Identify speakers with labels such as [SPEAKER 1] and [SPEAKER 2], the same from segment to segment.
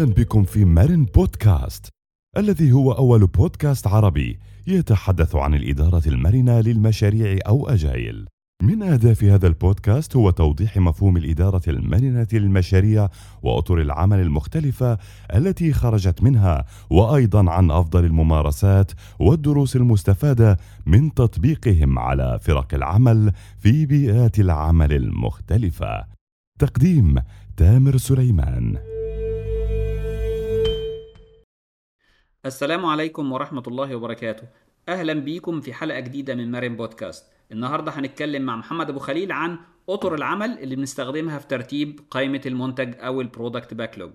[SPEAKER 1] أهلا بكم في مارن بودكاست الذي هو أول بودكاست عربي يتحدث عن الإدارة المرنة للمشاريع أو أجايل. من أهداف هذا البودكاست هو توضيح مفهوم الإدارة المرنة للمشاريع وأطر العمل المختلفة التي خرجت منها وأيضا عن أفضل الممارسات والدروس المستفادة من تطبيقهم على فرق العمل في بيئات العمل المختلفة. تقديم تامر سليمان.
[SPEAKER 2] السلام عليكم ورحمة الله وبركاته. أهلا بيكم في حلقة جديدة من مرن بودكاست. النهاردة هنتكلم مع محمد أبو خليل عن أطر العمل اللي بنستخدمها في ترتيب قائمة المنتج أو ال product backlog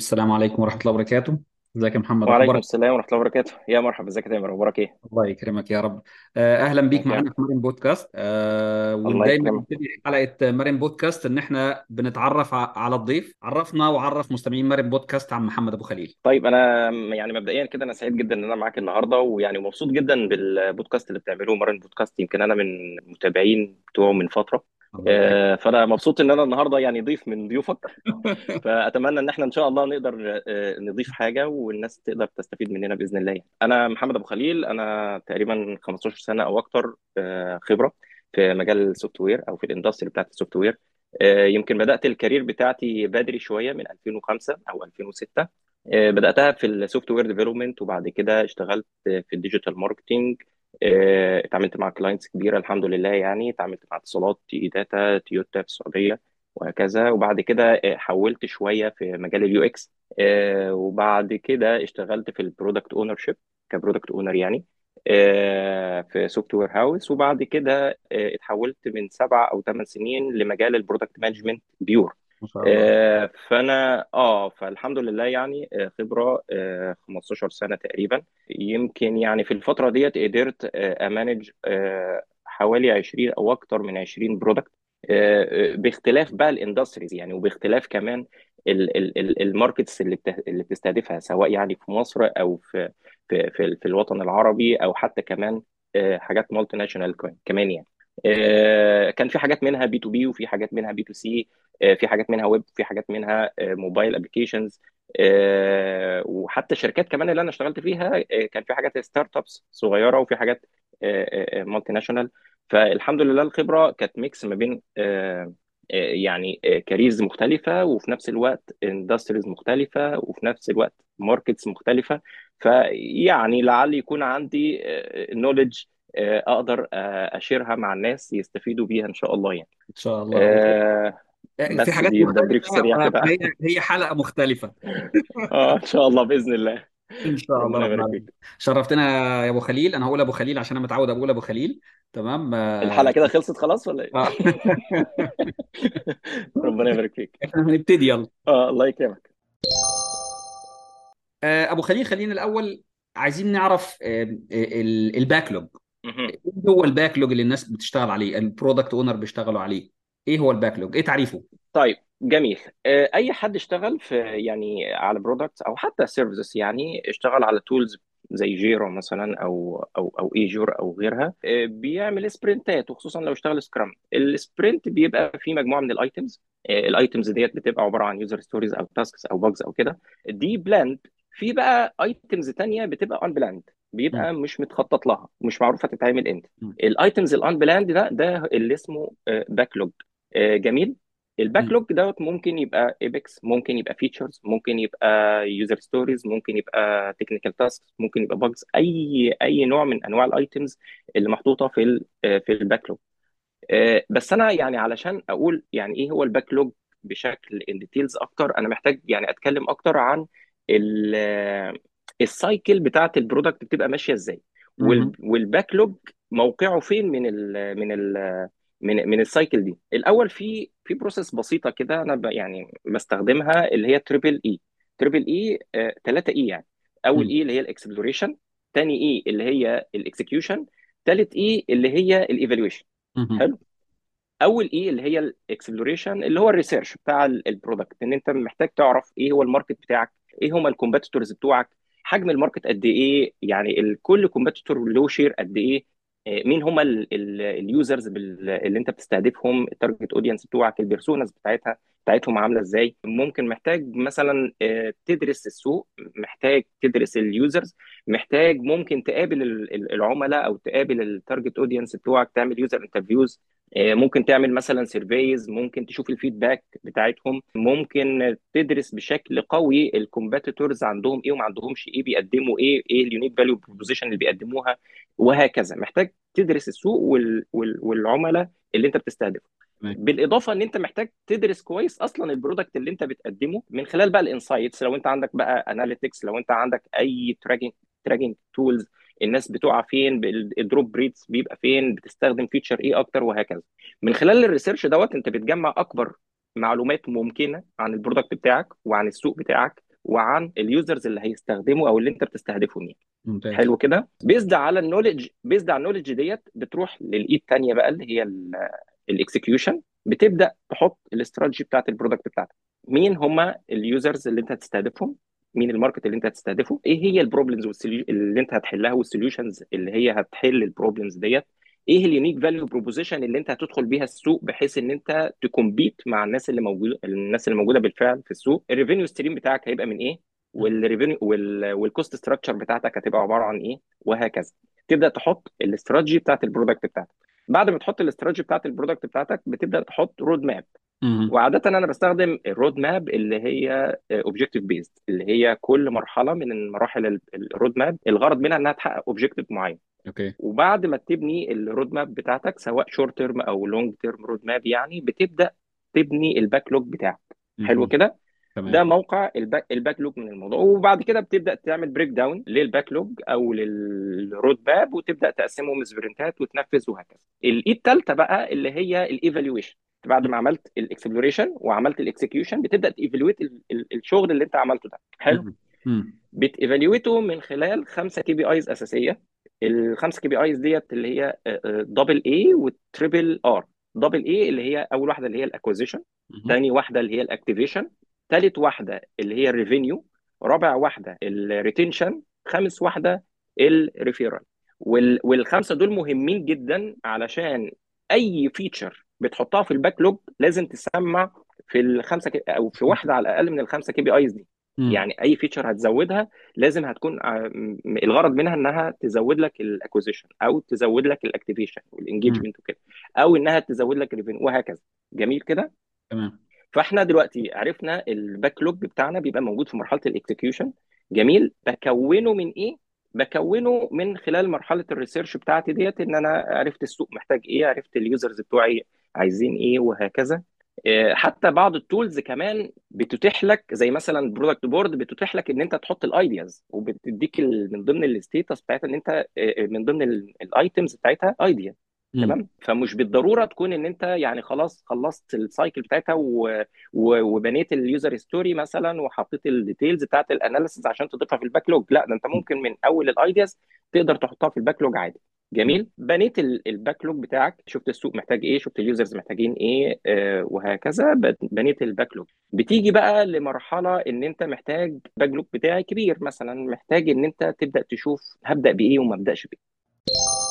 [SPEAKER 2] السلام عليكم ورحمة الله وبركاته. ازيك يا محمد؟
[SPEAKER 3] وعليكم
[SPEAKER 2] أخبارك
[SPEAKER 3] السلام ورحمة الله وبركاته. يا مرحبا ازيك يا تامر؟ أخبارك إيه؟
[SPEAKER 2] الله يكرمك يا رب. آه، أهلا بيك معانا في مرن بودكاست. آه،
[SPEAKER 3] الله
[SPEAKER 2] ودايما
[SPEAKER 3] يكرمك.
[SPEAKER 2] بنبتدي حلقة مرن بودكاست إن إحنا بنتعرف ع- على الضيف. عرفنا وعرف مستمعين مرن بودكاست عن محمد أبو خليل.
[SPEAKER 3] طيب أنا يعني مبدئيا كده أنا سعيد جدا إن أنا معاك النهارده ويعني مبسوط جدا بالبودكاست اللي بتعملوه مرن بودكاست. يمكن أنا من المتابعين بتوعه من آه، فأنا مبسوط إن أنا النهارده يعني ضيف من ضيوفك. فأتمنى إن إحنا إن شاء الله نقدر آه، نضيف حاجة والناس تقدر تستفيد مننا بإذن الله. أنا محمد أبو خليل أنا تقريبا 15 سنة أو أكتر آه، خبرة في مجال ال software أو في ال industry بتاعت ال software. آه، يمكن بدأت ال career بتاعتي بدري شوية من 2005 أو 2006 آه، بدأتها في ال software development وبعد كده اشتغلت في ال digital marketing آه، اتعاملت مع clients كبيرة الحمد لله يعني اتعاملت مع اتصالات TE Data تويوتا في السعودية وهكذا. وبعد كده آه، حولت شوية في مجال ال UX وبعد كده اشتغلت في ال product ownership ك product owner يعني آه، في software house وبعد كده آه، اتحولت من سبع أو ثمان سنين لمجال ال
[SPEAKER 2] product management pure
[SPEAKER 3] آه، فأنا آه فالحمد لله يعني آه، خبرة آه، 15 سنة تقريبا. يمكن يعني في الفترة ديت قدرت آه، أ manage آه، حوالي 20 أو أكتر من 20 product باختلاف بقى ال industries يعني وباختلاف كمان ال- ال- ال- ال markets اللي اللي بتستهدفها سواء يعني في مصر أو في في في, الوطن العربي أو حتى كمان آه، حاجات multinational كمان يعني. آه، كان في حاجات منها B2B وفي حاجات منها B2C في حاجات منها ويب في حاجات منها mobile applications وحتى الشركات كمان اللي أنا اشتغلت فيها آه، كان في حاجات startups صغيرة وفي حاجات multinational فالحمد لله الخبرة كانت mix ما بين آه، آه، يعني careers مختلفة وفي نفس الوقت industries مختلفة وفي نفس الوقت markets مختلفة. فيعني لعل يكون عندي knowledge أقدر آه، أ share ها مع الناس يستفيدوا بيها إن شاء الله يعني.
[SPEAKER 2] إن شاء الله
[SPEAKER 3] آه،
[SPEAKER 2] في
[SPEAKER 3] بس
[SPEAKER 2] حاجات
[SPEAKER 3] دي ده brief
[SPEAKER 2] مختلفة
[SPEAKER 3] سريع كده.
[SPEAKER 2] فهي هي حلقة مختلفة.
[SPEAKER 3] آه إن شاء الله بإذن الله.
[SPEAKER 2] إن شاء الله
[SPEAKER 3] ربنا
[SPEAKER 2] رب
[SPEAKER 3] يبارك فيك.
[SPEAKER 2] شرفتنا يا أبو خليل. أنا هقول أبو خليل عشان أنا متعود أقول أبو خليل. تمام؟
[SPEAKER 3] الحلقة
[SPEAKER 2] آه،
[SPEAKER 3] كده خلصت خلاص ولا إيه؟
[SPEAKER 2] آه.
[SPEAKER 3] ربنا يبارك فيك.
[SPEAKER 2] إحنا هنبتدي يلا.
[SPEAKER 3] آه الله يكرمك.
[SPEAKER 2] آه، أبو خليل خلينا الأول عايزين نعرف آه، ال- ال
[SPEAKER 3] backlog.
[SPEAKER 2] إيه هو ال backlog اللي الناس بتشتغل عليه؟ ال product owner بيشتغلوا عليه. إيه هو ال backlog؟ إيه تعريفه؟
[SPEAKER 3] طيب جميل. آه، أي حد اشتغل في يعني على products أو حتى services يعني اشتغل على tools زي Jira مثلا أو أو أو Azure أو غيرها آه، بيعمل sprint ات وخصوصا لو اشتغل scrum ال sprint بيبقى فيه مجموعة من ال items ال items ديت بتبقى عبارة عن user stories أو tasks أو bugs أو كده. دي planned في بقى items تانية بتبقى unplanned
[SPEAKER 2] م-
[SPEAKER 3] بيبقى مش متخطط لها مش معروف هتتعمل إمتى.
[SPEAKER 2] م-
[SPEAKER 3] ال items ال unplanned ده ده اللي اسمه backlog جميل. ال back
[SPEAKER 2] م-
[SPEAKER 3] log دوت ممكن يبقى epics ممكن يبقى features ممكن يبقى user stories ممكن يبقى technical task ممكن يبقى bugs أي أي نوع من أنواع ال items اللي محطوطة في ال في ال backlog بس أنا يعني علشان أقول يعني إيه هو ال backlog بشكل in details أكتر أنا محتاج يعني أتكلم أكتر عن ال cycle بتاعت ال product بتبقى ماشية إزاي؟
[SPEAKER 2] مهم.
[SPEAKER 3] وال backlog موقعه فين من ال من ال من من ال cycle دي؟ الأول في في process بسيطة كده أنا ب يعني بستخدمها اللي هي triple A triple E 3 E يعني.
[SPEAKER 2] أول
[SPEAKER 3] E اللي هي ال exploration تاني E اللي هي ال execution تالت E اللي هي ال
[SPEAKER 2] evaluation.
[SPEAKER 3] حلو؟ أول E اللي هي ال exploration اللي هو ال research بتاع ال product إن أنت محتاج تعرف إيه هو ال market بتاعك إيه هم ال competitors بتوعك؟ حجم ال market قد إيه؟ يعني كل competitor له share قد إيه؟ مين هم ال users اللي انت بتستهدفهم؟ ال target audience بتوعك؟ ال personas بتاعتها بتاعتهم عاملة إزاي؟ ممكن محتاج مثلا تدرس السوق محتاج تدرس ال users محتاج ممكن تقابل العملاء أو تقابل ال target audience بتوعك تعمل user interviews ممكن تعمل مثلا surveys ممكن تشوف ال feedback بتاعتهم. ممكن تدرس بشكل قوي ال competitors عندهم إيه وما عندهمش إيه بيقدموا إيه إيه ال unique value proposition اللي بيقدموها وهكذا. محتاج تدرس السوق وال... وال... والعملاء اللي أنت بتستهدفه. بالإضافة إن أنت محتاج تدرس كويس أصلا ال product اللي أنت بتقدمه من خلال بقى ال insights لو أنت عندك بقى analytics لو أنت عندك أي tracking tracking tools الناس بتقع فين ال drop rates بيبقى فين بتستخدم feature إيه أكتر وهكذا. من خلال ال research دوت أنت بتجمع أكبر معلومات ممكنة عن ال product بتاعك وعن السوق بتاعك وعن ال users اللي هيستخدموا أو اللي أنت بتستهدفهم يعني
[SPEAKER 2] ممتاز.
[SPEAKER 3] حلو كده؟ based على ال knowledge based على ال knowledge ديت بتروح لل E الثانية بقى اللي هي ال execution بتبدأ تحط الاستراتيجي بتاعت ال product بتاعتك. مين هم ال users اللي أنت هتستهدفهم؟ مين ال market اللي انت هتستهدفه إيه هي ال problems اللي انت هتحلها وال solutions اللي هي هتحل ال problems ديت إيه ال unique value proposition اللي انت هتدخل بيها السوق بحيث ان انت ت compete مع الناس اللي موجوده الناس اللي موجودة بالفعل في السوق. ال revenue stream بتاعك هيبقى من إيه؟ وال revenue وال cost structure بتاعتك هتبقى عبارة عن إيه؟ وهكذا. تبدأ تحط الاستراتيجي بتاعت ال product بتاعتك. بعد ما تحط الاستراتيجي بتاعت ال product بتاعتك بتبدأ تحط road map وعادة أنا بستخدم ال road map اللي هي objective based اللي هي كل مرحلة من مراحل ال road map الغرض منها إنها تحقق objective معين.
[SPEAKER 2] okay.
[SPEAKER 3] وبعد ما تبني ال road map بتاعتك سواء short term أو long term road map يعني بتبدأ تبني ال backlog بتاعك. حلو كده؟
[SPEAKER 2] تمام.
[SPEAKER 3] ده موقع ال back, ال backlog من الموضوع. وبعد كده بتبدأ تعمل break down لل backlog أو لل road map وتبدأ تقسمهم sprintات وتنفذ وهكذا. ال E الثالثه بقى اللي هي ال evaluation بعد ما عملت ال exploration وعملت ال execution بتبدأ ت evaluate الشغل اللي انت عملته ده. حلو.
[SPEAKER 2] بت
[SPEAKER 3] evaluateه من خلال خمسة KPIs أساسية. الخمسه KPIs ديت اللي هي double A و triple R double A اللي هي أول واحدة اللي هي ال
[SPEAKER 2] acquisition.
[SPEAKER 3] ثاني واحدة اللي هي ال activation ثالث واحدة اللي هي ال revenue رابع واحدة ال retention خامس واحدة ال referral وال... والخمسة دول مهمين جدا علشان أي feature بتحطها في ال backlog لازم تسمع في الخمسة K... أو في واحدة على الأقل من الخمسة KPIs دي. يعني أي feature هتزودها لازم هتكون م- الغرض منها إنها تزود لك ال acquisition أو تزود لك ال activation وال engagement وكده أو إنها تزود لك ال revenue وهكذا. جميل كده؟
[SPEAKER 2] تمام.
[SPEAKER 3] فاحنا دلوقتي عرفنا ال backlog بتاعنا بيبقى موجود في مرحلة ال execution. جميل. بكونه من إيه؟ بكونه من خلال مرحلة ال research بتاعتي ديت إن أنا عرفت السوق محتاج إيه عرفت ال users بتوعي عايزين إيه وهكذا. آه، حتى بعض ال tools كمان بتتيح لك زي مثلا Productboard بتتيح لك إن أنت تحط ال ideas وبتديك من ضمن ال status بتاعتها إن أنت آه، من ضمن ال items بتاعتها
[SPEAKER 2] idea.
[SPEAKER 3] تمام؟ فمش بالضرورة تكون إن أنت يعني خلاص خلصت ال cycle بتاعتها و... و... وبنيت ال user story مثلا وحطيت ال details بتاعت ال analysis عشان تضيفها في ال backlog لا ده أنت ممكن من أول ال ideas تقدر تحطها في ال backlog عادي. جميل. بنيت ال- ال backlog بتاعك. شفت السوق محتاج إيه شفت ال users محتاجين إيه آه وهكذا. بنيت ال backlog بتيجي بقى لمرحلة إن أنت محتاج backlog بتاعي كبير مثلا. محتاج إن أنت تبدأ تشوف هبدأ بإيه وما أبدأش
[SPEAKER 2] بإيه.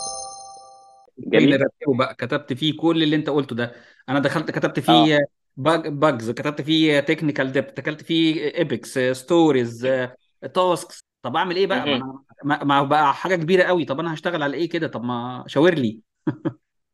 [SPEAKER 3] جميل.
[SPEAKER 2] رتبه بقى؟ كتبت فيه كل اللي انت قلته ده. أنا دخلت كتبت فيه bugs كتبت فيه technical debt كتبت فيه epics stories tasks طب أعمل إيه بقى؟ ما. أنا ما بقى حاجة كبيرة قوي طب أنا هشتغل على إيه كده؟ طب ما شاور لي.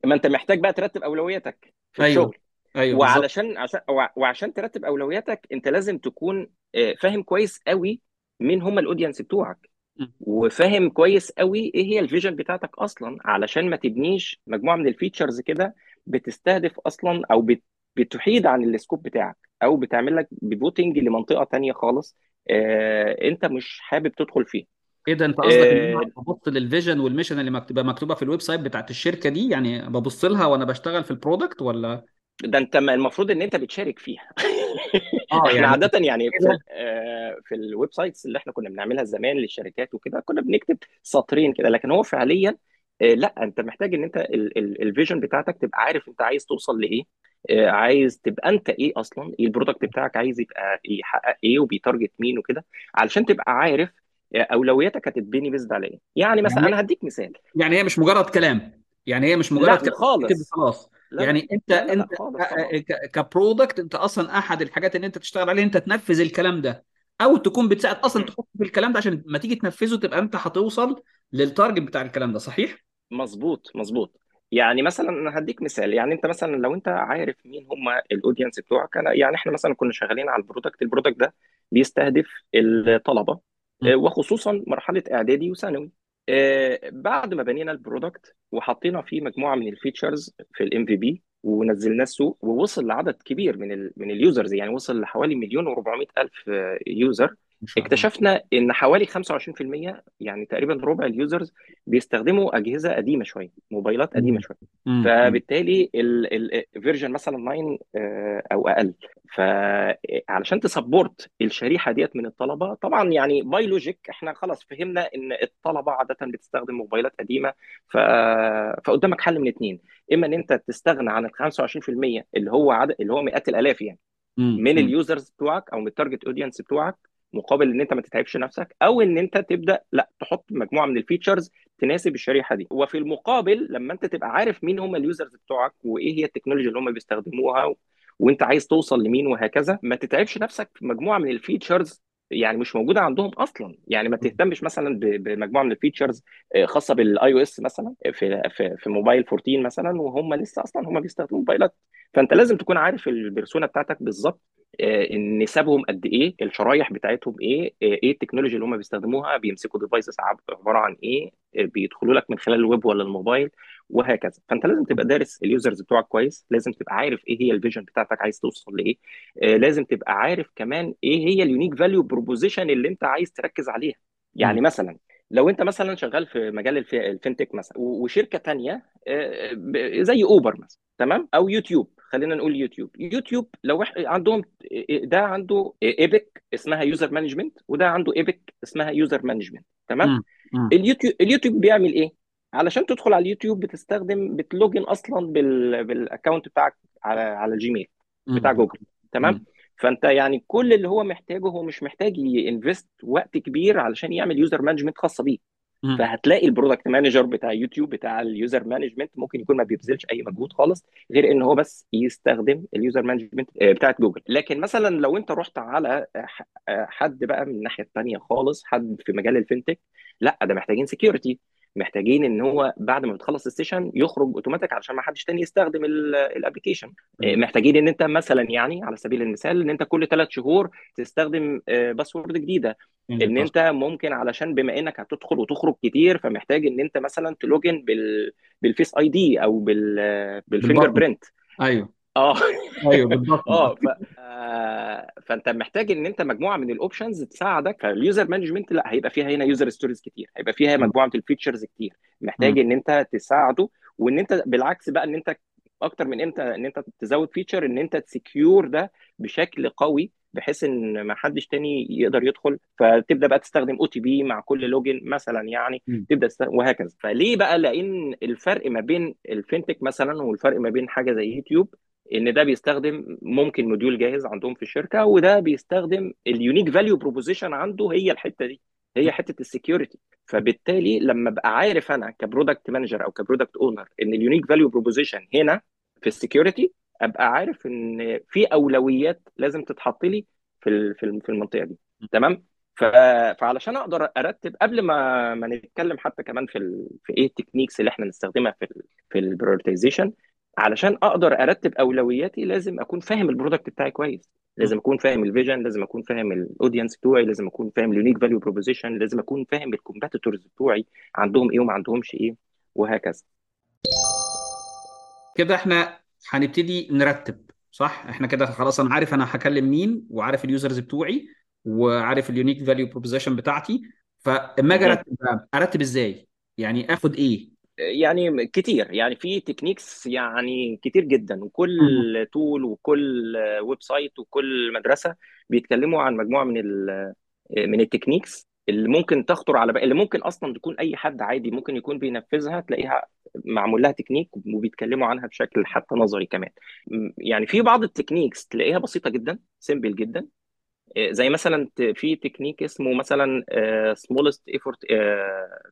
[SPEAKER 3] ما أنت محتاج بقى ترتب أولوياتك في
[SPEAKER 2] أيوه.
[SPEAKER 3] الشغل.
[SPEAKER 2] أيوه
[SPEAKER 3] وعلشان عشان وع- وعشان ترتب أولوياتك أنت لازم تكون آه، فاهم كويس قوي مين هم ال audience بتوعك.
[SPEAKER 2] مم.
[SPEAKER 3] وفاهم كويس قوي إيه هي ال vision بتاعتك أصلا علشان ما تبنيش مجموعة من ال features كده بتستهدف أصلا أو بت- بتحيد عن ال scope بتاعك أو بتعمل لك pivoting لمنطقة تانية خالص آه، انت مش حابب تدخل فيها.
[SPEAKER 2] إيه ده؟ انت قصدك إن أنا
[SPEAKER 3] آه،
[SPEAKER 2] ببص لل vision وال mission اللي مكتوبه مكتوبة في ال website بتاعت الشركة دي؟ يعني ببص لها وأنا بشتغل في ال product ولا؟
[SPEAKER 3] ده انت المفروض ان انت بتشارك فيها.
[SPEAKER 2] آه
[SPEAKER 3] إحنا
[SPEAKER 2] يعني
[SPEAKER 3] عادة يعني في
[SPEAKER 2] كده
[SPEAKER 3] ال- آه، في ال websites اللي إحنا كنا بنعملها زمان للشركات وكده كنا بنكتب سطرين كده لكن هو فعليا آه، لا انت محتاج ان انت ال vision بتاعتك تبقى عارف انت عايز توصل لإيه آه، عايز تبقى انت إيه أصلا إيه ال product بتاعك عايز يبقى يحقق إيه وبي target مين وكده علشان تبقى عارف أولوياتك هتتبني based على إيه. يعني مثلا
[SPEAKER 2] يعني
[SPEAKER 3] أنا هديك مثال.
[SPEAKER 2] يعني هي مش مجرد كلام. يعني هي مش مجرد
[SPEAKER 3] لا
[SPEAKER 2] كلام
[SPEAKER 3] خالص.
[SPEAKER 2] خلاص.
[SPEAKER 3] لا لا
[SPEAKER 2] يعني إنت
[SPEAKER 3] لا لا لا
[SPEAKER 2] انت
[SPEAKER 3] طبعا
[SPEAKER 2] ك product انت أصلا احد الحاجات اللي انت تشتغل عليها انت تنفذ الكلام ده. أو تكون بتساعد
[SPEAKER 3] أصلا.
[SPEAKER 2] تحط في الكلام ده عشان ما تيجي تنفذه تبقى انت هتوصل لل target بتاع الكلام ده صحيح؟
[SPEAKER 3] مظبوط مظبوط. يعني مثلا أنا هديك مثال. يعني انت مثلا لو انت عارف مين هم ال audience بتوعك أنا يعني إحنا مثلا كنا شغالين على ال product. ال product ده
[SPEAKER 2] بيستهدف
[SPEAKER 3] الطلبة وخصوصا مرحلة إعدادي وثانوي. بعد ما بنينا ال product وحطينا فيه مجموعة من ال features في ال MVP ونزلناه السوق ووصل لعدد كبير من ال من ال users يعني وصل لحوالي مليون و400 ألف
[SPEAKER 2] user. شاء الله.
[SPEAKER 3] اكتشفنا إن حوالي 25% يعني تقريبا ربع ال users بيستخدموا أجهزة قديمة شوية موبايلات
[SPEAKER 2] قديمة
[SPEAKER 3] شوية.
[SPEAKER 2] م- م-
[SPEAKER 3] فبالتالي ال version مثلا 9 آه، أو أقل. فعلشان ت support الشريحة ديت من الطلبة طبعا يعني by logic إحنا خلاص فهمنا إن الطلبة عادة بتستخدم موبايلات قديمة. ف... فقدامك حل من اتنين. إما إن أنت تستغنى عن ال 25% اللي هو عدد اللي هو مئات الآلاف يعني من
[SPEAKER 2] ال
[SPEAKER 3] users بتوعك أو من ال target audience بتوعك مقابل إن أنت ما تتعبش نفسك أو إن أنت تبدأ لأ تحط مجموعة من ال features تناسب الشريحة دي. وفي المقابل لما أنت تبقى عارف مين هم ال users بتوعك وإيه هي التكنولوجيا اللي هم بيستخدموها و... وأنت عايز توصل لمين وهكذا ما تتعبش نفسك في مجموعة من ال features يعني مش موجودة عندهم أصلا. يعني ما تهتمش مثلا ب- بمجموعة من الفيتشرز آه، خاصة بال iOS مثلا في في في موبايل 14 مثلا وهم لسه أصلا هم بيستخدموا موبايلات. فأنت لازم تكون عارف ال persona بتاعتك بالظبط آه، نسبهم قد إيه الشرايح بتاعتهم إيه آه، إيه التكنولوجيا اللي هم بيستخدموها بيمسكوا devices عبارة عن إيه آه، بيدخلوا لك من خلال الويب ولا الموبايل وهكذا. فأنت لازم تبقى دارس ال users بتوعك كويس لازم تبقى عارف إيه هي ال vision بتاعتك عايز توصل لإيه آه، لازم تبقى عارف كمان إيه هي ال unique value proposition اللي أنت عايز تركز عليها. يعني مثلا لو أنت مثلا شغال في مجال ال f- ال fintech مثلا وشركة تانية آه، زي Uber مثلا تمام؟ أو يوتيوب خلينا نقول YouTube. YouTube لو عندهم ده عنده epic اسمها user management وده عنده epic اسمها user management تمام؟
[SPEAKER 2] ال YouTube
[SPEAKER 3] ال YouTube بيعمل إيه؟ علشان تدخل على اليوتيوب بتستخدم بت login أصلا بال بال account بتاعك على على ال Gmail
[SPEAKER 2] بتاع
[SPEAKER 3] جوجل تمام؟
[SPEAKER 2] م-
[SPEAKER 3] فأنت يعني كل اللي هو محتاجه هو مش محتاج ي invest وقت كبير علشان يعمل user management خاصه بيه. فهتلاقي ال product manager بتاع يوتيوب بتاع ال user management ممكن يكون ما بيبذلش أي مجهود خالص غير إن هو بس يستخدم ال user management بتاعت جوجل. لكن مثلا لو أنت رحت على ح- حد بقى من الناحية الثانية خالص حد في مجال ال fintech لأ ده محتاجين security محتاجين إن هو بعد ما بتخلص ال session يخرج أوتوماتيك علشان ما حدش تاني يستخدم ال application
[SPEAKER 2] م-
[SPEAKER 3] محتاجين إن أنت مثلا يعني على سبيل المثال إن أنت كل ثلاث شهور تستخدم password جديدة.
[SPEAKER 2] م-
[SPEAKER 3] إن أنت ممكن علشان بما إنك هتدخل وتخرج كتير فمحتاج إن أنت مثلا ت login بال بال Face ID أو بال بال
[SPEAKER 2] finger
[SPEAKER 3] بال
[SPEAKER 2] thumb
[SPEAKER 3] print
[SPEAKER 2] أيوه. آه.
[SPEAKER 3] أيوه آه ف... آه، فأنت محتاج إن أنت مجموعة من ال options تساعدك. فال user management لا هيبقى فيها هنا user stories كتير. هيبقى فيها مجموعة من ال features
[SPEAKER 2] كتير.
[SPEAKER 3] محتاج إن أنت تساعده. وإن أنت بالعكس بقى إن أنت أكتر من انت إن أنت تزود feature إن أنت ت secure ده بشكل قوي بحيث إن ما حدش تاني يقدر يدخل. فتبدأ بقى تستخدم OTP مع كل login مثلا يعني.
[SPEAKER 2] م-
[SPEAKER 3] تبدأ تستخدم وهكذا. فليه بقى؟ لأن الفرق ما بين ال fintech مثلا والفرق ما بين حاجة زي يوتيوب إن ده بيستخدم ممكن module جاهز عندهم في الشركة وده بيستخدم ال unique value proposition عنده هي الحتة دي هي حتة ال security فبالتالي لما ابقى عارف أنا ك product manager أو ك product owner إن ال unique value proposition هنا في ال security أبقى عارف إن في أولويات لازم تتحط لي في في الم- في المنطقة دي تمام. فعلشان أقدر أرتب قبل ما ما نتكلم حتى كمان في. في إيه ال techniques اللي إحنا نستخدمها في ال... في ال prioritization علشان أقدر أرتب أولوياتي لازم أكون فاهم ال product بتاعي كويس. لازم أكون فاهم ال vision لازم أكون فاهم ال audience بتوعي لازم أكون فاهم ال unique value proposition لازم أكون فاهم ال competitors بتوعي عندهم إيه وما عندهمش إيه وهكذا.
[SPEAKER 2] كده إحنا هنبتدي نرتب صح؟ إحنا كده خلاص أنا عارف أنا هكلم مين وعارف ال users بتوعي وعارف ال unique value proposition بتاعتي. فاما أجي. أرتب أرتب إزاي؟ يعني آخد إيه؟
[SPEAKER 3] يعني كتير يعني في techniques يعني كتير جدا. وكل tool وكل website وكل مدرسة بيتكلموا عن مجموعة من من ال techniques اللي ممكن تخطر على بال اللي ممكن أصلا تكون أي حد عادي ممكن يكون بينفذها تلاقيها معمول لها تكنيك وبيتكلموا عنها بشكل حتى نظري كمان. يعني في بعض ال techniques تلاقيها بسيطة جدا simple جدا. آه، زي مثلا في تكنيك اسمه مثلا smallest effort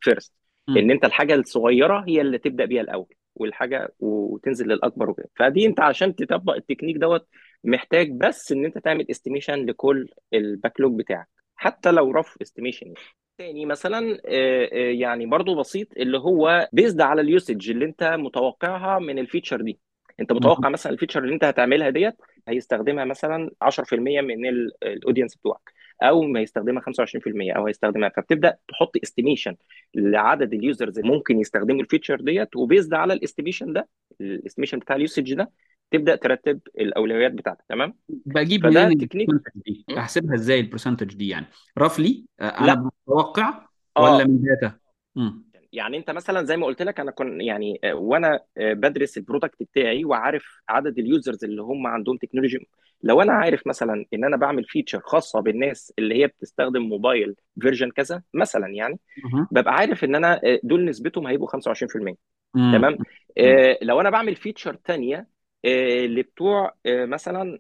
[SPEAKER 2] first
[SPEAKER 3] إن أنت الحاجة الصغيرة هي اللي تبدأ بيها الأول والحاجة وتنزل للأكبر وكده. فدي أنت عشان تطبق التكنيك دوت محتاج بس إن أنت تعمل estimation لكل ال backlog بتاعك حتى لو rough estimation تاني مثلا يعني برضو بسيط اللي هو based على ال usage اللي أنت متوقعها من ال feature دي.
[SPEAKER 2] أنت.
[SPEAKER 3] متوقع مثلا ال feature اللي أنت هتعملها ديت هيستخدمها مثلا 10% من ال audience بتوعك. أو ما يستخدمها 25% أو هيستخدمها. فبتبدأ تحط estimation لعدد ال users اللي ممكن يستخدموا ال feature ديت و based على ال estimation ده ال estimation بتاع ال usage ده تبدأ ترتب الأولويات بتاعتك. تمام؟
[SPEAKER 2] بجيب
[SPEAKER 3] فده تكنيك
[SPEAKER 2] دي?
[SPEAKER 3] أحسبها
[SPEAKER 2] إزاي ال percentage دي يعني؟ roughly أنا
[SPEAKER 3] لا.
[SPEAKER 2] متوقع ولا
[SPEAKER 3] آه
[SPEAKER 2] من data
[SPEAKER 3] يعني انت مثلا زي ما قلت لك أنا كنت يعني آه، وأنا آه، بدرس ال product بتاعي وعارف عدد ال users اللي هم عندهم technology لو أنا عارف مثلا إن أنا بعمل feature خاصة بالناس اللي هي بتستخدم موبايل version كذا مثلا يعني ببقى عارف إن أنا آه، دول نسبتهم هيبقوا 25% تمام؟ آه، لو أنا بعمل feature تانية اللي بتوع آه، مثلا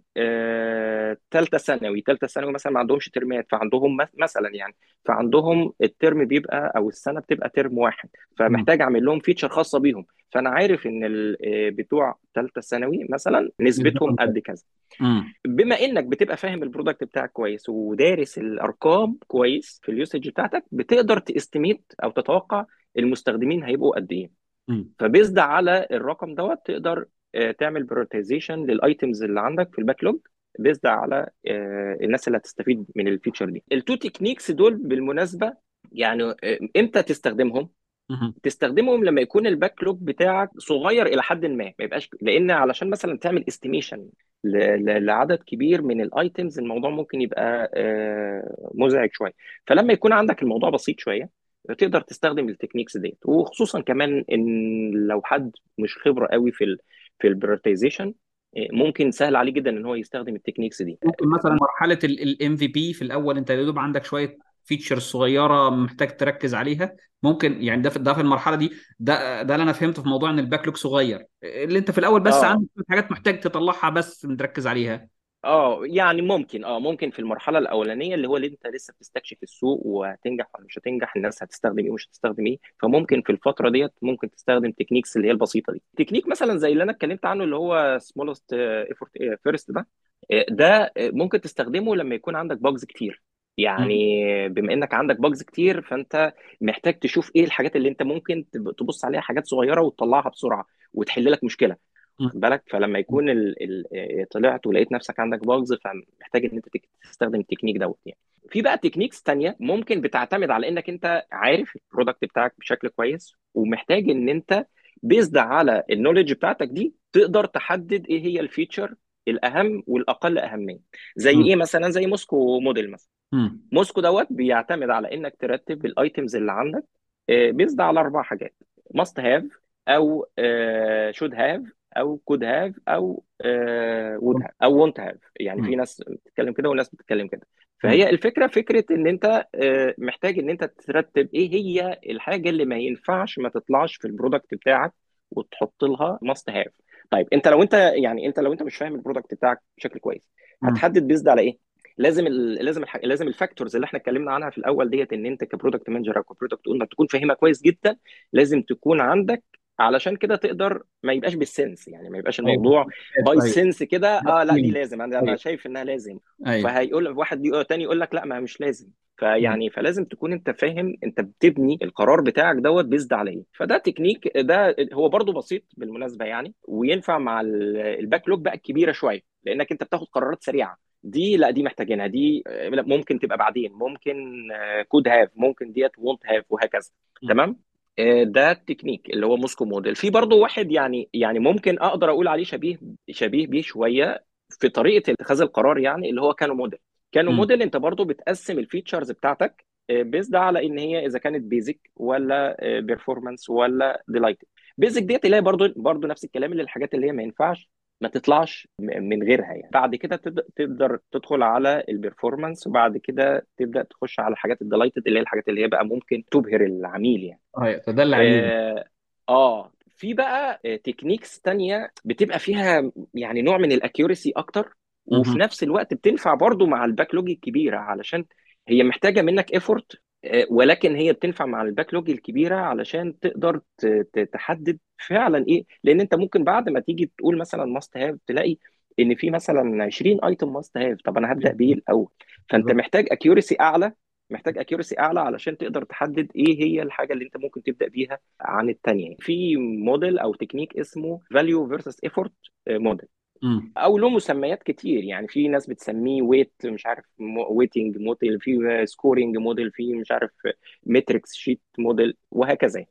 [SPEAKER 3] ثالثه ثانوي. ثالثه ثانوي مثلا ما عندهمش ترمات فعندهم مث- مثلا يعني فعندهم الترم بيبقى أو السنة بتبقى ترم واحد فمحتاج أعمل لهم feature خاصه بيهم. فأنا عارف إن آه، بتوع ثالثه ثانوي مثلا نسبتهم قد كذا. بما إنك بتبقى فاهم ال product بتاعك كويس ودارس الأرقام كويس في ال usage بتاعتك بتقدر ت estimate أو تتوقع المستخدمين هيبقوا قد إيه. ف based على الرقم دوت تقدر آه، تعمل prioritization لل items اللي عندك في ال backlog based على آه، الناس اللي هتستفيد من ال feature دي. ال two techniques دول بالمناسبة يعني آه، إمتى تستخدمهم؟ تستخدمهم لما يكون ال backlog بتاعك صغير إلى حد ما. ما يبقاش لأن علشان مثلا تعمل estimation لعدد كبير من ال items الموضوع ممكن يبقى آه، مزعج شوية. فلما يكون عندك الموضوع بسيط شوية تقدر تستخدم ال techniques ديت. وخصوصا كمان إن لو حد مش خبرة قوي في في ال prioritization ممكن سهل عليه جدا إن هو يستخدم ال techniques دي.
[SPEAKER 2] ممكن مثلا مرحلة ال MVP في الأول أنت يا دوب عندك شوية feature صغيرة محتاج تركز عليها. ممكن يعني ده في ده في المرحلة دي ده ده اللي أنا فهمته في موضوع إن ال backlog صغير. اللي أنت في الأول بس
[SPEAKER 3] آه.
[SPEAKER 2] عندك حاجات محتاج تطلعها بس تركز عليها.
[SPEAKER 3] آه يعني ممكن آه ممكن في المرحلة الأولانية اللي هو اللي أنت لسه بتستكشف السوق وهتنجح ولا مش هتنجح الناس هتستخدم إيه ومش هتستخدم إيه. فممكن في الفترة ديت ممكن تستخدم techniques اللي هي البسيطة دي. تكنيك مثلا زي اللي أنا اتكلمت عنه اللي هو smallest effort first ده آه، ده آه، ممكن تستخدمه لما يكون عندك bugs كتير. يعني بما إنك عندك bugs كتير فأنت محتاج تشوف إيه الحاجات اللي أنت ممكن تب- تبص عليها حاجات صغيرة وتطلعها بسرعة وتحل لك مشكلة. واخد بالك؟ فلما يكون ال... ال... آه، طلعت ولقيت نفسك عندك bugs فمحتاج إن أنت تك- تستخدم التكنيك دوت يعني. في بقى techniques تانية ممكن بتعتمد على إنك أنت عارف ال product بتاعك بشكل كويس ومحتاج إن أنت based على ال knowledge بتاعتك دي تقدر تحدد إيه هي ال feature الأهم والأقل أهمية. زي إيه مثلا؟ زي MoSCoW model مثلا. MoSCoW دوت بيعتمد على إنك ترتب ال items اللي عندك based على أربع حاجات must have أو should have أو could have أو would have أو won't have يعني في ناس بتتكلم كده وناس بتتكلم كده. فهي الفكرة فكرة إن أنت آه، محتاج إن أنت ترتب إيه هي الحاجة اللي ما ينفعش ما تطلعش في ال product بتاعك وتحط لها must have طيب أنت لو أنت يعني أنت لو أنت مش فاهم ال product بتاعك بشكل كويس هتحدد based على إيه؟ لازم ال لازم الح... لازم ال factors اللي إحنا اتكلمنا عنها في الأول ديت إن أنت ك product manager أو ك product owner تكون فاهمها كويس جدا لازم تكون عندك علشان كده تقدر ما يبقاش بال sense يعني ما يبقاش الموضوع by
[SPEAKER 2] أيوة.
[SPEAKER 3] sense كده آه لا دي
[SPEAKER 2] أيوة.
[SPEAKER 3] لازم. أنا
[SPEAKER 2] أيوة.
[SPEAKER 3] شايف إنها لازم.
[SPEAKER 2] أيوه.
[SPEAKER 3] فهيقول واحد تاني يقول لك لا ما مش لازم. فيعني فلازم تكون أنت فاهم أنت بتبني القرار بتاعك دوت based على إيه فده تكنيك ده هو برضو بسيط بالمناسبة يعني وينفع مع ال- ال backlog بقى الكبيرة شوية لأنك أنت بتاخد قرارات سريعة. دي لا دي محتاجينها. دي آه، ممكن تبقى بعدين. ممكن could have ممكن ديت won't have وهكذا. تمام؟ آه، ده التكنيك اللي هو MoSCoW model. في برضو واحد يعني يعني ممكن أقدر أقول عليه شبيه شبيه بيه شوية في طريقة اتخاذ القرار يعني اللي هو Kano model. Kano
[SPEAKER 2] م.
[SPEAKER 3] موديل أنت برضو بتقسم ال features بتاعتك based على إن هي إذا كانت basic ولا performance ولا delight basic ديت اللي هي برضو برضو نفس الكلام اللي الحاجات اللي هي ما ينفعش. ما تطلعش من غيرها يعني. بعد كده تقدر تدخل على ال performance وبعد كده تبدأ تخش على الحاجات ال delighted اللي هي الحاجات اللي هي بقى ممكن تبهر العميل يعني.
[SPEAKER 2] أيوه فده اللي عايزه
[SPEAKER 3] آه آه، في بقى techniques تانية بتبقى فيها يعني نوع من ال accuracy أكتر
[SPEAKER 2] وفي.
[SPEAKER 3] نفس الوقت بتنفع برضو مع ال backlog الكبيرة علشان هي محتاجة منك effort ولكن هي بتنفع مع ال backlog الكبيرة علشان تقدر تحدد فعلا إيه. لأن أنت ممكن بعد ما تيجي تقول مثلا must have تلاقي إن في مثلا 20 item must have طب أنا هبدأ بإيه الأول؟
[SPEAKER 2] فأنت.
[SPEAKER 3] محتاج accuracy أعلى محتاج accuracy أعلى علشان تقدر تحدد إيه هي الحاجة اللي أنت ممكن تبدأ بيها عن الثانية في موديل أو تكنيك اسمه value versus effort model
[SPEAKER 2] مم.
[SPEAKER 3] أو له مسميات كتير يعني في ناس بتسميه weight مش عارف weighting model في scoring model في مش عارف matrix sheet model وهكذا.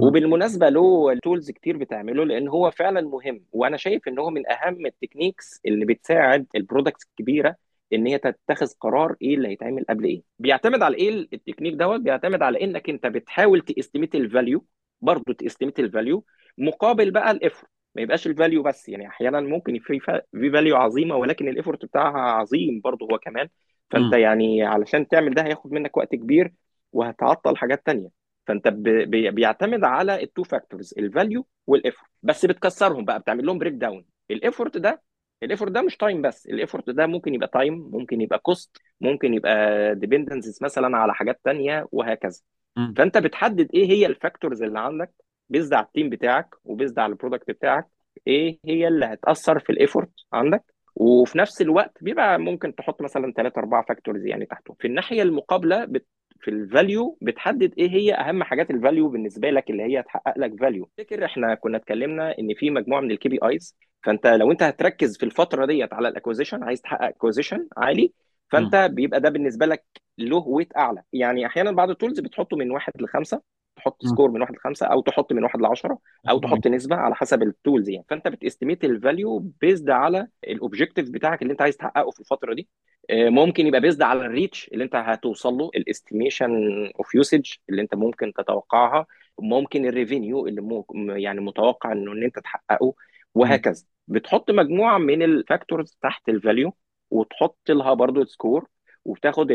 [SPEAKER 3] وبالمناسبة له tools كتير بتعمله لأن هو فعلا مهم. وأنا شايف إن هو من أهم ال techniques اللي بتساعد ال products الكبيرة إن هي تتخذ قرار إيه اللي هيتعمل قبل إيه. بيعتمد على إيه التكنيك دوت؟ بيعتمد على إنك أنت بتحاول ت estimate ال value برضه ت estimate ال value مقابل بقى ال effort ما يبقاش ال value بس. يعني أحيانا ممكن في في value عظيمة ولكن ال effort بتاعها عظيم برضه هو كمان. فأنت
[SPEAKER 2] مم.
[SPEAKER 3] يعني علشان تعمل ده هياخد منك وقت كبير وهتعطل حاجات تانية. فأنت بي- بيعتمد على ال two factors ال value وال effort بس بتكسرهم بقى بتعمل لهم breakdown ال effort ده ال effort ده مش time بس. ال effort ده ممكن يبقى time ممكن يبقى cost ممكن يبقى dependencies مثلا على حاجات تانية وهكذا.
[SPEAKER 2] مم.
[SPEAKER 3] فأنت بتحدد إيه هي ال factors اللي عندك. based على ال team بتاعك و based على ال product بتاعك إيه هي اللي هتأثر في ال effort عندك؟ وفي نفس الوقت بيبقى ممكن تحط مثلا ثلاثة أربعة factors يعني تحته في الناحية المقابلة بت في ال value بتحدد إيه هي أهم حاجات ال value بالنسبة لك اللي هي تحقق لك value فاكر إحنا كنا اتكلمنا إن في مجموعة من ال KPIs فأنت لو أنت هتركز في الفترة ديت على ال acquisition عايز تحقق acquisition عالي فأنت
[SPEAKER 2] مم.
[SPEAKER 3] بيبقى ده بالنسبة لك له weight أعلى. يعني أحيانا بعض ال tools بتحطه من واحد لخمسة تحط. score من واحد لخمسة أو تحط من واحد لعشرة أو تحط نسبة على حسب ال tools يعني فأنت بت estimate ال value based على ال objective بتاعك اللي أنت عايز تحققه في الفترة دي آه، ممكن يبقى based على ال reach اللي أنت هتوصل له ال estimation of usage اللي أنت ممكن تتوقعها ممكن ال revenue اللي مو يعني متوقع إنه إن أنت تحققه. وهكذا بتحط مجموعة من ال factors تحت ال value وتحط لها برضو score وبتاخد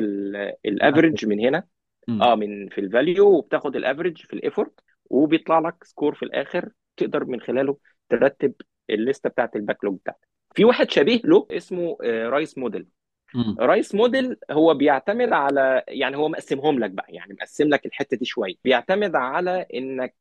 [SPEAKER 3] ال average من هنا. آه من في ال value وبتاخد ال average في ال effort وبيطلع لك score في الآخر تقدر من خلاله ترتب ال ليستة بتاعت ال backlog بتاعتك. في واحد شبيه له اسمه RICE
[SPEAKER 2] model.
[SPEAKER 3] RICE model هو بيعتمد على يعني هو مقسمهم لك بقى يعني مقسم لك الحتة دي شوية. بيعتمد على إنك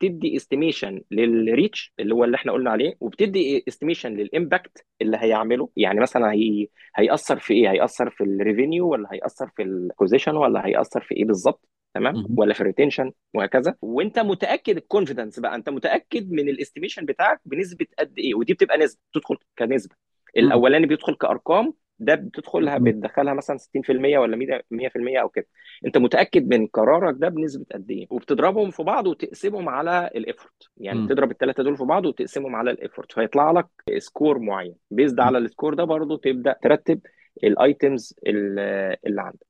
[SPEAKER 3] تدي estimation لل reach اللي هو اللي إحنا قلنا عليه وبتدي estimation لل impact اللي هيعمله. يعني مثلا هي هيأثر في إيه؟ هيأثر في ال revenue ولا هيأثر في البوزيشن ولا هيأثر في إيه بالظبط؟ تمام. ولا في ال retention وهكذا. وأنت متأكد ال confidence بقى أنت متأكد من ال estimation بتاعك بنسبة قد إيه؟ ودي بتبقى نسبة بتدخل
[SPEAKER 2] كنسبة.
[SPEAKER 3] الأولاني بيدخل كأرقام ده بتدخلها. بتدخلها مثلا 60% ولا 100% أو كده. أنت متأكد من قرارك ده بنسبة قد إيه؟ وبتضربهم في بعض وتقسمهم على ال effort يعني
[SPEAKER 2] مم.
[SPEAKER 3] بتضرب الثلاثه دول في بعض وتقسمهم على ال effort فيطلع لك score معين.
[SPEAKER 2] based.
[SPEAKER 3] على ال score ده برضو تبدأ ترتب ال items اللي عندك.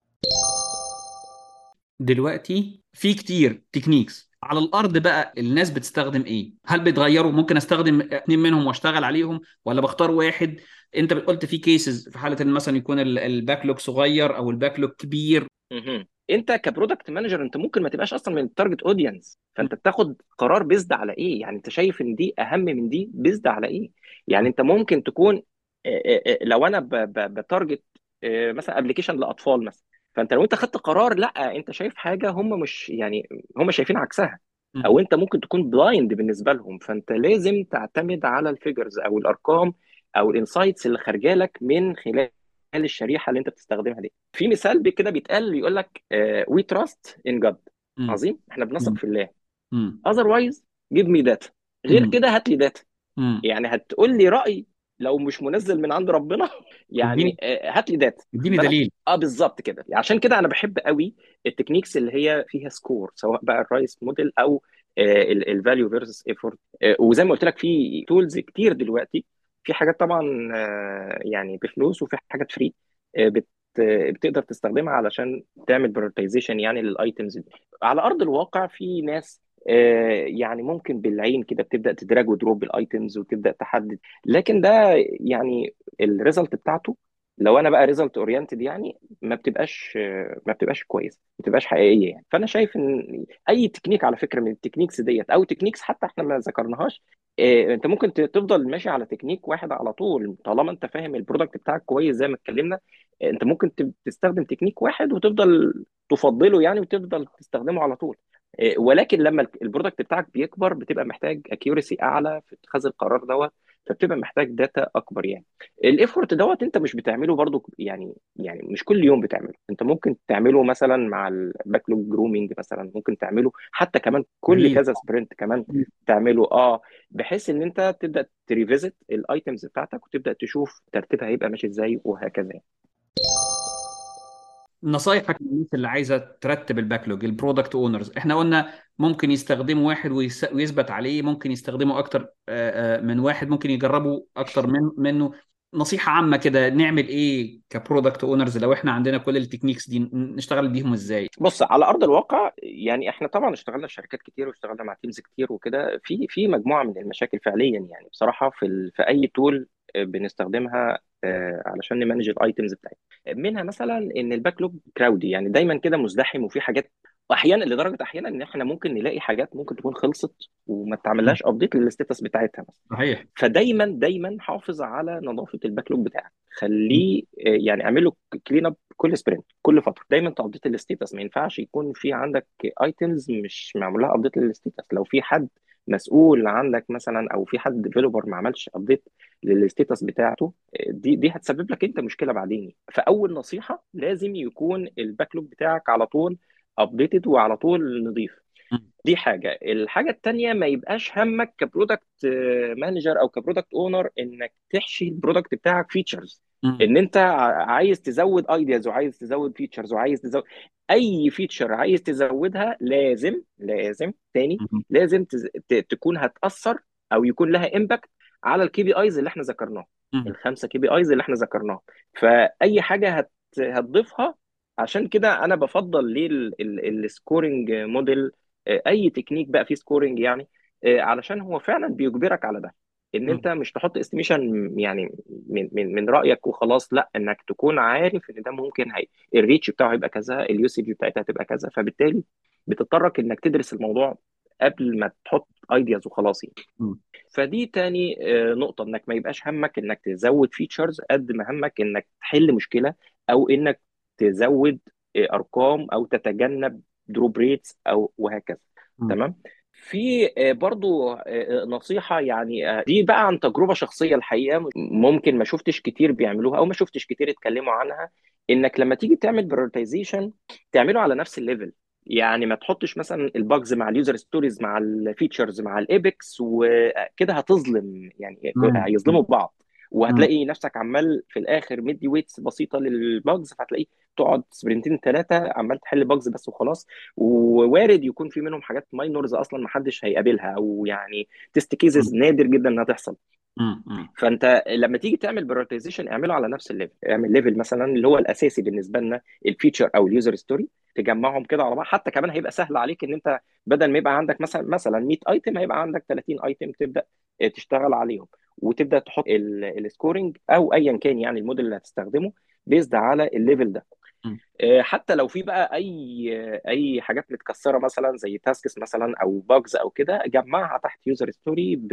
[SPEAKER 2] دلوقتي في كتير techniques على الأرض بقى الناس بتستخدم إيه؟ هل بيتغيروا ممكن أستخدم اتنين منهم وأشتغل عليهم ولا بختار واحد؟ أنت قلت في cases في حالة إن مثلا يكون ال- ال backlog صغير أو ال backlog كبير.
[SPEAKER 3] أنت ك product manager أنت ممكن ما تبقاش أصلا من ال target audience فأنت بتاخد قرار based على إيه؟ يعني أنت شايف إن دي أهم من دي based على إيه؟ يعني أنت ممكن تكون لو أنا ب target مثلا application لأطفال مثلا. فأنت لو أنت خدت قرار لأ أنت شايف حاجة هم مش يعني هم شايفين عكسها
[SPEAKER 2] أو.
[SPEAKER 3] أنت ممكن تكون blind بالنسبة لهم فأنت لازم تعتمد على ال figures أو الأرقام أو ال insights اللي خارجة لك من خلال الشريحة اللي أنت بتستخدمها دي في مثال كده بيتقال يقول لك we trust in
[SPEAKER 2] God.
[SPEAKER 3] عظيم إحنا بنثق. في الله. otherwise give me data غير. كده هات لي داتا. يعني هتقول لي رأي لو مش منزل من عند ربنا يعني آه، هات لي data
[SPEAKER 2] اديني دليل.
[SPEAKER 3] آه بالظبط كده. عشان كده أنا بحب قوي ال techniques اللي هي فيها score سواء بقى ال RICE model أو ال value versus effort وزي ما قلت لك في tools كتير دلوقتي. في حاجات طبعا آه، يعني بفلوس وفي حاجات free بت آه، بتقدر تستخدمها علشان تعمل prioritization يعني لل items دي. على أرض الواقع في ناس يعني ممكن بالعين كده بتبدأ ت drag و drop ال items وتبدأ تحدد. لكن ده يعني ال result بتاعته لو أنا بقى result oriented يعني ما بتبقاش ما بتبقاش كويسه ما بتبقاش حقيقية يعني. فأنا شايف إن أي تكنيك على فكرة من ال techniques ديت أو techniques حتى إحنا ما ذكرناهاش إيه، أنت ممكن تفضل ماشي على تكنيك واحد على طول طالما أنت فاهم ال product بتاعك كويس زي ما اتكلمنا إيه، أنت ممكن تستخدم تكنيك واحد وتفضل تفضله يعني وتفضل تستخدمه على طول. ولكن لما ال product بتاعك بيكبر بتبقى محتاج accuracy أعلى في اتخاذ القرار دوت فبتبقى محتاج data أكبر يعني. ال effort دوت أنت مش بتعمله برضو يعني يعني مش كل يوم بتعمله. أنت ممكن تعمله مثلا مع ال backlog grooming مثلا ممكن تعمله حتى كمان كل كذا sprint كمان تعمله. آه بحيث إن أنت تبدأ ت revisit ال items بتاعتك وتبدأ تشوف ترتيبها هيبقى ماشي إزاي وهكذا يعني.
[SPEAKER 2] نصايحك للناس اللي عايزة ترتب ال backlog ال product owners إحنا قلنا ممكن يستخدموا واحد ويثبت عليه ممكن يستخدموا أكتر من واحد ممكن يجربوا أكتر من منه. نصيحة عامة كده نعمل إيه ك product owners لو إحنا عندنا كل ال techniques دي نشتغل بيهم إزاي؟
[SPEAKER 3] بص على أرض الواقع يعني إحنا طبعا اشتغلنا في شركات كتير واشتغلنا مع teams كتير وكده. في في مجموعة من المشاكل فعليا يعني. بصراحة في في أي tool بنستخدمها علشان ن manage ال items بتاعتنا منها مثلا إن ال backlog crowdy يعني دايما كده مزدحم وفي حاجات أحيانا لدرجة أحيانا إن إحنا ممكن نلاقي حاجات ممكن تكون خلصت وما تعملهاش update لل status بتاعتها مثلا.
[SPEAKER 2] صحيح.
[SPEAKER 3] فدايما دايما حافظ على نظافة ال backlog بتاعك. خليه آه، يعني اعمل له clean up كل sprint كل فترة. دايما ت update ال status ما ينفعش يكون في عندك items مش معمول لها update لل status لو في حد مسؤول عندك مثلا أو في حد developer ما عملش update لل status بتاعته دي دي هتسبب لك انت مشكلة بعدين فأول نصيحة لازم يكون ال backlog بتاعك على طول updated وعلى طول نظيف. دي حاجة الحاجة التانية ما يبقاش همك ك product manager أو ك product owner إنك تحشي ال
[SPEAKER 2] product
[SPEAKER 3] بتاعك features. إن أنت عايز تزود ideas وعايز تزود features وعايز تزود أي feature عايز تزودها لازم لازم تاني. لازم تز... ت... تكون هتأثر أو يكون لها impact على ال KPIs اللي إحنا ذكرناها. الخمسة KPIs اللي إحنا ذكرناها فأي حاجة هت... هتضيفها عشان كده أنا بفضل ليه ال scoring model أي تكنيك بقى فيه scoring يعني آه، علشان هو فعلا بيجبرك على ده
[SPEAKER 2] إن.
[SPEAKER 3] أنت مش تحط estimation يعني من من من رأيك وخلاص لأ إنك تكون عارف إن ده ممكن هي ال reach بتاعه هيبقى كذا ال usage بتاعتها هتبقى كذا فبالتالي بتضطرك إنك تدرس الموضوع قبل ما تحط ideas وخلاص يعني. فدي تاني آه، نقطة إنك ما يبقاش همك إنك تزود features قد ما همك إنك تحل مشكلة أو إنك تزود آه، أرقام أو تتجنب drop rates أو وهكذا
[SPEAKER 2] مم.
[SPEAKER 3] تمام في آه، برضو نصيحة يعني دي بقى عن تجربة شخصية الحقيقة ممكن ما شفتش كتير بيعملوها أو ما شفتش كتير اتكلموا عنها إنك لما تيجي تعمل prioritization تعمله على نفس ال level يعني ما تحطش مثلا ال bugs مع ال user stories مع ال features مع الإيبكس وكده هتظلم يعني. هيظلموا بعض. وهتلاقي نفسك عمال في الآخر مدي weights بسيطة لل bugs فهتلاقي تقعد sprint ين ثلاثة عمال تحل bugs بس وخلاص ووارد يكون في منهم حاجات minors أصلا ما حدش هيقابلها أو يعني test
[SPEAKER 2] cases.
[SPEAKER 3] نادر جدا إنها تحصل فانت لما تيجي تعمل prioritization اعمله على نفس ال level اعمل level مثلا اللي هو الأساسي بالنسبة لنا ال feature أو ال user story تجمعهم كده على بعض. حتى كمان هيبقى سهل عليك إن أنت بدل ما يبقى عندك مثلا مثلا 100 item هيبقى عندك 30 item تبدأ تشتغل عليهم. وتبدأ تحط ال scoring أو ايا كان يعني الموديل اللي هتستخدمه based على ال level
[SPEAKER 2] ده.
[SPEAKER 3] آه، حتى لو في بقى أي أي حاجات متكسرة مثلا زي tasks مثلا أو bugs أو كده جمعها تحت user story ب...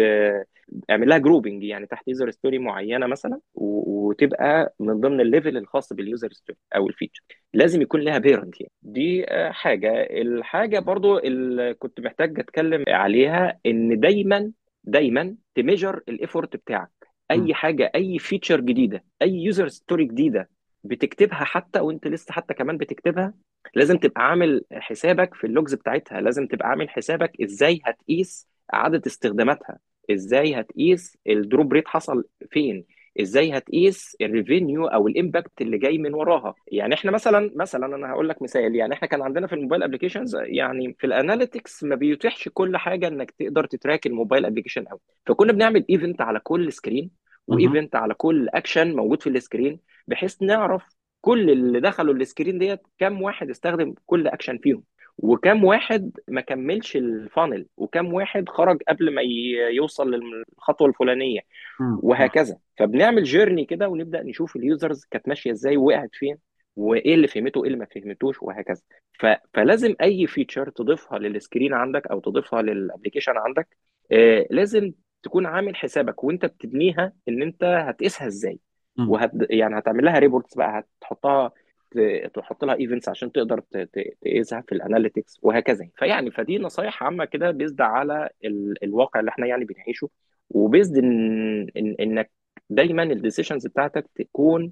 [SPEAKER 3] اعمل لها grouping يعني تحت user story معينة مثلا و... وتبقى من ضمن ال level الخاص بال user story أو ال feature لازم يكون لها parent يعني. دي آه، حاجة. الحاجة برضو اللي كنت محتاج أتكلم عليها إن دايما دايما ت measure ال
[SPEAKER 2] effort
[SPEAKER 3] بتاعك. أي حاجة أي feature جديدة أي user story جديدة بتكتبها حتى وانت لسه حتى كمان بتكتبها لازم تبقى عامل حسابك في ال logs بتاعتها لازم تبقى عامل حسابك إزاي هتقيس عدد استخداماتها إزاي هتقيس ال drop rate حصل فين إزاي هتقيس ال revenue أو ال impact اللي جاي من وراها. يعني إحنا مثلا مثلا أنا هقول لك مثال يعني إحنا كان عندنا في ال mobile applications يعني في ال analytics ما بيتيحش كل حاجة إنك تقدر ت track ال mobile application قوي فكنا بنعمل event على كل screen.
[SPEAKER 2] و
[SPEAKER 3] event على كل اكشن موجود في ال screen بحيث نعرف كل اللي دخلوا ال screen ديت كم واحد استخدم كل اكشن فيهم وكم واحد ما كملش ال funnel وكم واحد خرج قبل ما يوصل
[SPEAKER 2] للخطوة الفلانية.
[SPEAKER 3] وهكذا فبنعمل journey كده ونبدأ نشوف ال users كانت ماشية إزاي ووقعت فين وإيه اللي فهمته وايه اللي ما فهمتوش وهكذا ف... فلازم أي feature تضيفها لل screen عندك أو تضيفها لل application عندك آه لازم تكون عامل حسابك وأنت بتبنيها إن أنت هتقيسها
[SPEAKER 2] إزاي.
[SPEAKER 3] وهت يعني هتعمل لها reports بقى هتحطها تحط لها events عشان تقدر تقيسها في ال analytics وهكذا. فيعني فدي نصايح عامة كده based على ال... الواقع اللي إحنا يعني بنعيشه و based إن إن... إنك دايما ال decisions بتاعتك تكون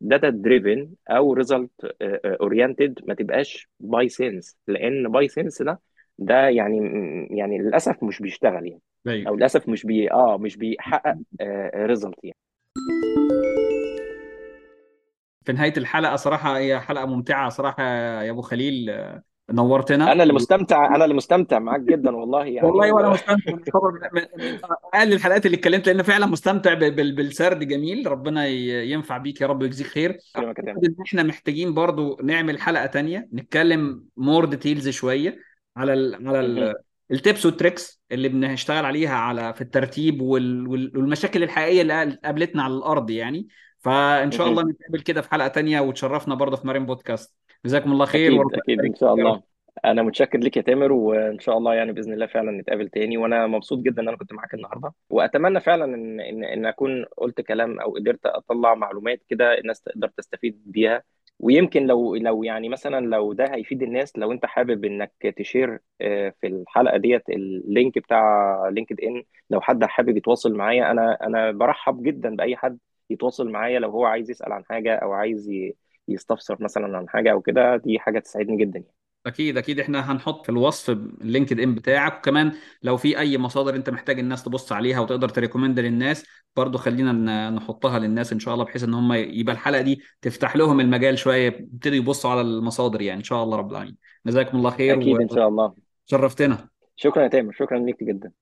[SPEAKER 3] data driven أو result oriented ما تبقاش by sense لأن by sense ده ده يعني يعني للأسف مش بيشتغل يعني. أو للأسف مش بي آه مش بيحقق result يعني.
[SPEAKER 2] في نهاية الحلقة صراحة هي حلقة ممتعة صراحة يا أبو خليل نورتنا.
[SPEAKER 3] أنا اللي مستمتع أنا اللي مستمتع معاك جدا والله يعني.
[SPEAKER 2] والله
[SPEAKER 3] وأنا.
[SPEAKER 2] مستمتع. من أقل الحلقات اللي اتكلمت لأن فعلا مستمتع بالسرد جميل. ربنا ينفع بيك يا رب ويجزيك خير. إن إحنا محتاجين برضو نعمل حلقة تانية نتكلم more details شوية على ال على
[SPEAKER 3] مهم.
[SPEAKER 2] ال ال tips وال tricks اللي بنشتغل عليها على في الترتيب وال- وال- والمشاكل الحقيقية اللي قابلتنا على الأرض يعني. فإن شاء. الله نتقابل كده في حلقة تانية وتشرفنا برضو في مارين بودكاست. جزاكم الله خير
[SPEAKER 3] أكيد
[SPEAKER 2] أكيد
[SPEAKER 3] إن شاء الله. أنا متشكر لك يا تامر وإن شاء الله يعني بإذن الله فعلا نتقابل تاني وأنا مبسوط جدا إن أنا كنت معاك النهارده. وأتمنى فعلا إن إن إن أكون قلت كلام أو قدرت أطلع معلومات كده الناس تقدر تستفيد بيها. ويمكن لو لو يعني مثلا لو ده هيفيد الناس لو أنت حابب إنك ت share آه، في الحلقة ديت ال link بتاع LinkedIn لو حد حابب يتواصل معايا أنا أنا برحب جدا بأي حد يتواصل معايا لو هو عايز يسأل عن حاجة أو عايز يستفسر مثلا عن حاجة أو كده دي حاجة تسعدني جدا يعني.
[SPEAKER 2] أكيد أكيد. إحنا هنحط في الوصف ال LinkedIn بتاعك. وكمان لو في أي مصادر أنت محتاج الناس تبص عليها وتقدر ت recommend للناس برضو خلينا نحطها للناس إن شاء الله بحيث إن هم يبقى الحلقة دي تفتح لهم المجال شوية يبتدوا يبصوا على المصادر يعني. إن شاء الله رب العالمين. جزاكم الله خير
[SPEAKER 3] أكيد إن شاء الله.
[SPEAKER 2] وشرفتنا.
[SPEAKER 3] شكرا يا تامر. شكرا ليك جدا.